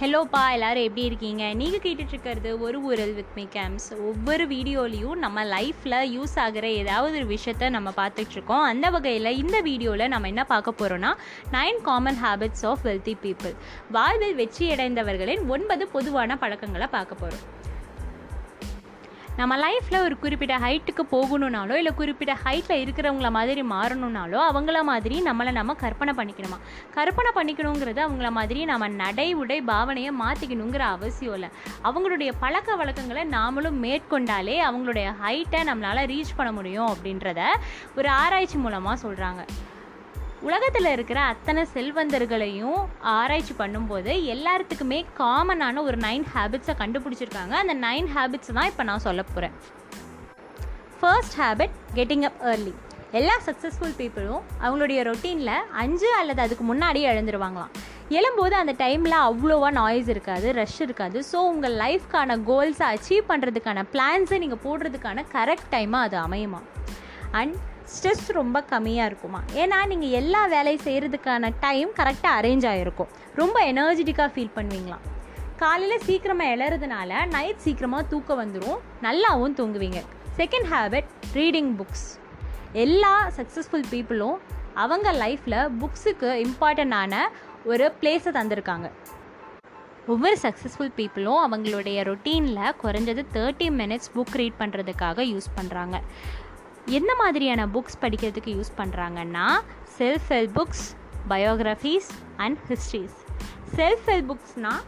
ஹலோப்பா எல்லோரும் எப்படி இருக்கீங்க? நீங்கள் கேட்டுட்ருக்கிறது ஒரு ஊரல் வித் மீ கேம்ஸ் ஒவ்வொரு வீடியோலையும் நம்ம லைஃப்பில் யூஸ் ஆகிற ஏதாவது ஒரு விஷயத்த நம்ம பார்த்துட்ருக்கோம். அந்த வகையில் இந்த வீடியோவில் நம்ம என்ன பார்க்க போகிறோன்னா nine common habits of wealthy people வாழ்வில் வெற்றியடைந்தவர்களின் ஒன்பது பொதுவான பழக்கங்களை பார்க்க போகிறோம் நம்ம லைஃப்பில் ஒரு குறிப்பிட்ட ஹைட்டுக்கு போகணுன்னாலோ இல்லை குறிப்பிட்ட ஹைட்டில் இருக்கிறவங்கள மாதிரி மாறணுன்னாலோ அவங்கள மாதிரி நம்மளை நம்ம கற்பனை பண்ணிக்கணுமா? கற்பனை பண்ணிக்கணுங்கிறது அவங்கள மாதிரி நம்ம நடை உடை பாவனையை மாற்றிக்கணுங்கிற அவசியம் இல்லை. அவங்களுடைய பழக்க வழக்கங்களை நாமளும் மேற்கொண்டாலே அவங்களுடைய ஹைட்டை நம்மளால் ரீச் பண்ண முடியும் அப்படின்றத ஒரு ஆராய்ச்சி மூலமாக சொல்கிறாங்க உலகத்தில் இருக்கிற அத்தனை செல்வந்தர்களையும் ஆராய்ச்சி பண்ணும்போது எல்லாத்துக்குமே காமனான ஒரு நைன் ஹேபிட்ஸை கண்டுபிடிச்சிருக்காங்க. அந்த நைன் ஹேபிட்ஸ் தான் இப்போ நான் சொல்ல போகிறேன் first habit getting up early எல்லா சக்ஸஸ்ஃபுல் பீப்புளும் அவங்களுடைய ரொட்டீனில் அஞ்சு அல்லது அதுக்கு முன்னாடி எழுந்துருவாங்களாம். எழும்போது அந்த டைமில் அவ்வளோவா நாய்ஸ் இருக்காது ரஷ் இருக்காது. ஸோ உங்கள் லைஃப்க்கான கோல்ஸை அச்சீவ் பண்ணுறதுக்கான பிளான்ஸை நீங்கள் போடுறதுக்கான கரெக்ட் டைமாக அது அமையுமா அண்ட் ஸ்ட்ரெஸ் ரொம்ப கம்மியாக இருக்குமா? ஏன்னா நீங்கள் எல்லா வேலையும் செய்கிறதுக்கான டைம் கரெக்டாக அரேஞ்ச் ஆகிருக்கும் ரொம்ப எனர்ஜெட்டிக்காக ஃபீல் பண்ணுவீங்களாம் காலையில் சீக்கிரமாக எழறதுனால நைட் சீக்கிரமாக தூக்கம் வந்துடும் நல்லாவும் தூங்குவீங்க. செகண்ட் ஹேபிட் ரீடிங் புக்ஸ் எல்லா சக்ஸஸ்ஃபுல் பீப்புளும் அவங்க லைஃப்பில் புக்ஸுக்கு இம்பார்ட்டண்ட்டான ஒரு பிளேஸை தந்திருக்காங்க. ஒவ்வொரு சக்ஸஸ்ஃபுல் பீப்புளும் அவங்களுடைய ரொட்டீனில் குறைஞ்சது தேர்ட்டி மினிட்ஸ் புக் ரீட் பண்ணுறதுக்காக யூஸ் பண்ணுறாங்க எந்த மாதிரியான புக்ஸ் படிக்கிறதுக்கு யூஸ் பண்ணுறாங்கன்னா self help books biographies and histories self help புக்ஸ்னால்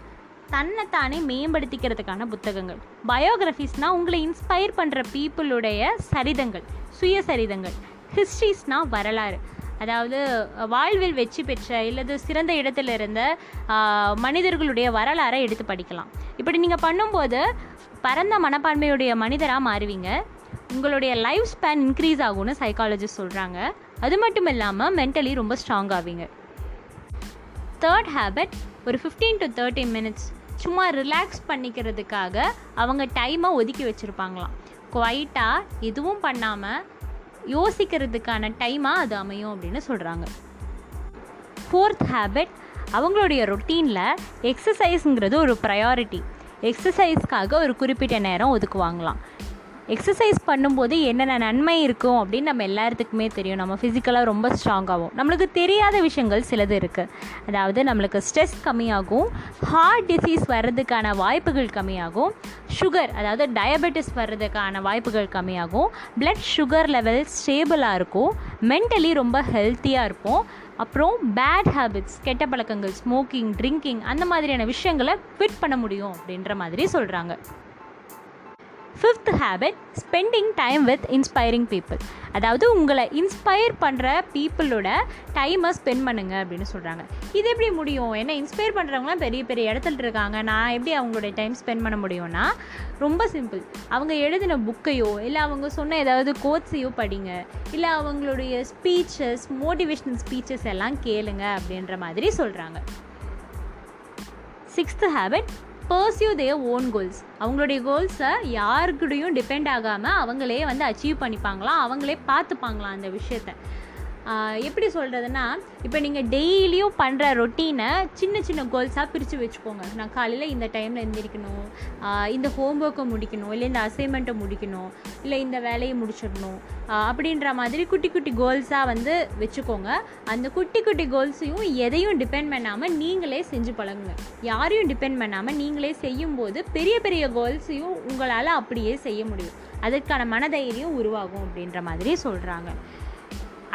தன்னைத்தானே மேம்படுத்திக்கிறதுக்கான புத்தகங்கள். பயோகிராஃபிஸ்னால் உங்களை இன்ஸ்பயர் பண்ணுற பீப்புளுடைய சரிதங்கள் சுயசரிதங்கள் ஹிஸ்ட்ரிஸ்னால் வரலாறு. அதாவது வாழ்வில் வெற்றி பெற்ற இல்லது சிறந்த இடத்துல இருந்த மனிதர்களுடைய வரலாறை எடுத்து படிக்கலாம். இப்படி நீங்கள் பண்ணும்போது பரந்த மனப்பான்மையுடைய மனிதராக மாறுவீங்க. உங்களுடைய லைஃப் ஸ்பேன் இன்க்ரீஸ் ஆகும்னு சைக்காலஜிஸ்ட் சொல்கிறாங்க அது மட்டும் இல்லாமல் மென்டலி ரொம்ப ஸ்ட்ராங் ஆவீங்க. தேர்ட் ஹேபிட் ஒரு ஃபிஃப்டீன் டு தேர்ட்டி மினிட்ஸ் சும்மா ரிலாக்ஸ் பண்ணிக்கிறதுக்காக அவங்க டைமை ஒதுக்கி வச்சுருப்பாங்களாம். குவைட்டாக எதுவும் பண்ணாமல் யோசிக்கிறதுக்கான டைமாக அது அமையும் அப்படின்னு சொல்கிறாங்க ஃபோர்த் ஹேபிட் அவங்களுடைய ரொட்டீனில் எக்ஸசைஸுங்கிறது ஒரு ப்ரையாரிட்டி எக்ஸசைஸ்க்காக ஒரு குறிப்பிட்ட நேரம் ஒதுக்குவாங்களாம். எக்ஸசைஸ் பண்ணும்போது என்னென்ன நன்மை இருக்கும் அப்படின்னு நம்ம எல்லாத்துக்குமே தெரியும். நம்ம ஃபிசிக்கலாக ரொம்ப ஸ்ட்ராங்காகும் நம்மளுக்கு தெரியாத விஷயங்கள் சிலது இருக்குது அதாவது நம்மளுக்கு ஸ்ட்ரெஸ் கம்மியாகும். ஹார்ட் டிசீஸ் வர்றதுக்கான வாய்ப்புகள் கம்மியாகும். சுகர் அதாவது டயபெட்டிஸ் வர்றதுக்கான வாய்ப்புகள் கம்மியாகும். பிளட் சுகர் லெவல் ஸ்டேபிளாக இருக்கும். மென்டலி ரொம்ப ஹெல்த்தியாக இருப்போம். அப்புறம் பேட் ஹேபிட்ஸ் கெட்ட பழக்கங்கள் ஸ்மோக்கிங் ட்ரிங்கிங் அந்த மாதிரியான விஷயங்களை ஃபிட் பண்ண முடியும் அப்படின்ற மாதிரி சொல்கிறாங்க fifth habit spending time with inspiring people அதாவது உங்களை இன்ஸ்பயர் பண்ணுற பீப்புளோட டைமை ஸ்பெண்ட் பண்ணுங்கள் அப்படின்னு சொல்கிறாங்க இது எப்படி முடியும்? ஏன்னா இன்ஸ்பயர் பண்ணுறவங்களாம் பெரிய பெரிய இடத்துல இருக்காங்க. நான் எப்படி அவங்களுடைய டைம் ஸ்பெண்ட் பண்ண முடியும்னா ரொம்ப சிம்பிள் அவங்க எழுதின புக்கையோ இல்லை அவங்க சொன்ன ஏதாவது கோட்ஸையோ படிங்க. இல்லை அவங்களுடைய ஸ்பீச்சஸ் மோட்டிவேஷ்னல் ஸ்பீச்சஸ் எல்லாம் கேளுங்க அப்படின்ற மாதிரி சொல்கிறாங்க sixth habit pursue their own goals அவங்களுடைய கோல்ஸை யாருக்கிட்டையும் டிபெண்ட் ஆகாமல் அவங்களே வந்து அச்சீவ் பண்ணிப்பாங்களாம் அவங்களே பார்த்துப்பாங்களாம் அந்த விஷயத்தை. எப்படி சொல்கிறதுனா இப்போ நீங்கள் டெய்லியும் பண்ணுற ரொட்டீனை சின்ன சின்ன கோல்ஸாக பிரித்து வச்சுக்கோங்க. நான் காலையில் இந்த டைமில் எழுந்திரிக்கணும் இந்த ஹோம் ஒர்க்கை முடிக்கணும். இல்லை இந்த அசைன்மெண்ட்டை முடிக்கணும். இல்லை இந்த வேலையை முடிச்சிடணும். அப்படின்ற மாதிரி குட்டி குட்டி கோல்ஸாக வந்து வச்சுக்கோங்க. அந்த குட்டி குட்டி கோல்ஸையும் எதையும் டிபெண்ட் பண்ணாமல் நீங்களே செஞ்சு பழகுங்க. யாரையும் டிபெண்ட் பண்ணாமல் நீங்களே செய்யும்போது பெரிய பெரிய கோல்ஸையும் உங்களால் அப்படியே செய்ய முடியும். அதற்கான மனதைரியம் உருவாகும் அப்படின்ற மாதிரி சொல்கிறாங்க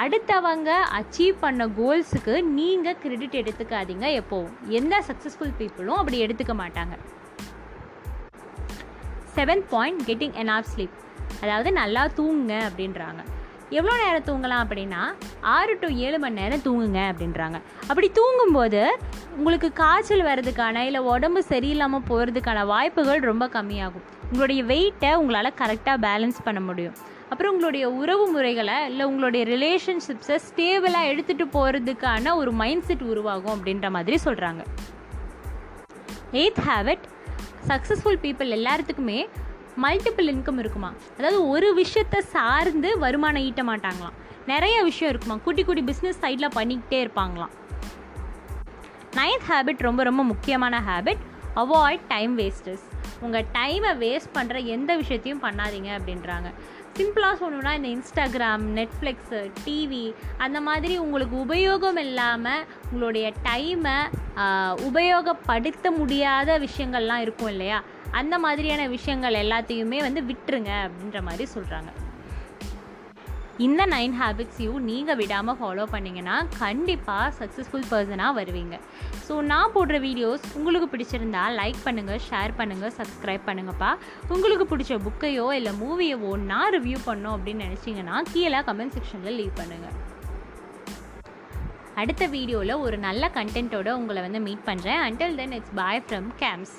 அடுத்தவங்க அச்சீவ் பண்ண கோல்ஸுக்கு நீங்கள் கிரெடிட் எடுத்துக்காதீங்க எப்போவும். எந்த சக்ஸஸ்ஃபுல் பீப்புளும் அப்படி எடுத்துக்க மாட்டாங்க. Seventh point getting enough sleep அதாவது நல்லா தூங்குங்க அப்படின்றாங்க. எவ்வளோ நேரம் தூங்கலாம் அப்படின்னா ஆறு டு ஏழு மணி நேரம் தூங்குங்க அப்படின்றாங்க. அப்படி தூங்கும்போது உங்களுக்கு காய்ச்சல் வர்றதுக்கான இல்லை உடம்பு சரியில்லாமல் போகிறதுக்கான வாய்ப்புகள் ரொம்ப கம்மியாகும். உங்களுடைய வெயிட்டை உங்களால் கரெக்டாக பேலன்ஸ் பண்ண முடியும். அப்புறம் உங்களுடைய உறவு முறைகளை இல்லை உங்களுடைய ரிலேஷன்ஷிப்ஸை ஸ்டேபிளாக எடுத்துகிட்டு போகிறதுக்கான ஒரு மைண்ட் செட் உருவாகும் அப்படின்ற மாதிரி சொல்கிறாங்க எய்த் ஹேபிட் சக்ஸஸ்ஃபுல் பீப்புள் எல்லாத்துக்குமே மல்டிபிள் இன்கம் இருக்குமா? அதாவது ஒரு விஷயத்தை சார்ந்து வருமானம் ஈட்ட மாட்டாங்களாம். நிறைய விஷயம் இருக்குமா? குட்டி குட்டி பிஸ்னஸ் சைடில் பண்ணிக்கிட்டே இருப்பாங்களாம். நைன்த் ஹேபிட் ரொம்ப ரொம்ப முக்கியமான ஹேபிட் அவாய்ட் டைம் வேஸ்டர்ஸ் உங்கள் டைமை வேஸ்ட் பண்ணுற எந்த விஷயத்தையும் பண்ணாதீங்க அப்படின்றாங்க. சிம்பிளாக சொல்லணும்னா இந்த இன்ஸ்டாகிராம் நெட்ஃப்ளிக்ஸு டிவி அந்த மாதிரி உங்களுக்கு உபயோகம் இல்லாமல் உங்களுடைய டைமை உபயோகப்படுத்த முடியாத விஷயங்கள்லாம் இருக்கும் இல்லையா? அந்த மாதிரியான விஷயங்கள் எல்லாத்தையுமே வந்து விட்டுருங்க அப்படின்ற மாதிரி சொல்கிறாங்க இந்த நைன் ஹேபிட்ஸையும் நீங்கள் விடாமல் ஃபாலோ பண்ணிங்கன்னா கண்டிப்பாக சக்ஸஸ்ஃபுல் பர்சனாக வருவீங்க. ஸோ நான் போடுற வீடியோஸ் உங்களுக்கு பிடிச்சிருந்தா லைக் பண்ணுங்கள் ஷேர் பண்ணுங்கள் சப்ஸ்கிரைப் பண்ணுங்கப்பா. உங்களுக்கு பிடிச்ச புக்கையோ இல்லை மூவியவோ நான் ரிவ்யூ பண்ணோம் அப்படின்னு நினச்சிங்கன்னா கீழே கமெண்ட் செக்ஷனில் லீவ் பண்ணுங்கள் அடுத்த வீடியோவில் ஒரு நல்ல கண்டென்ட்டோட உங்களை வந்து மீட் பண்ணுறேன் until then it's bye from games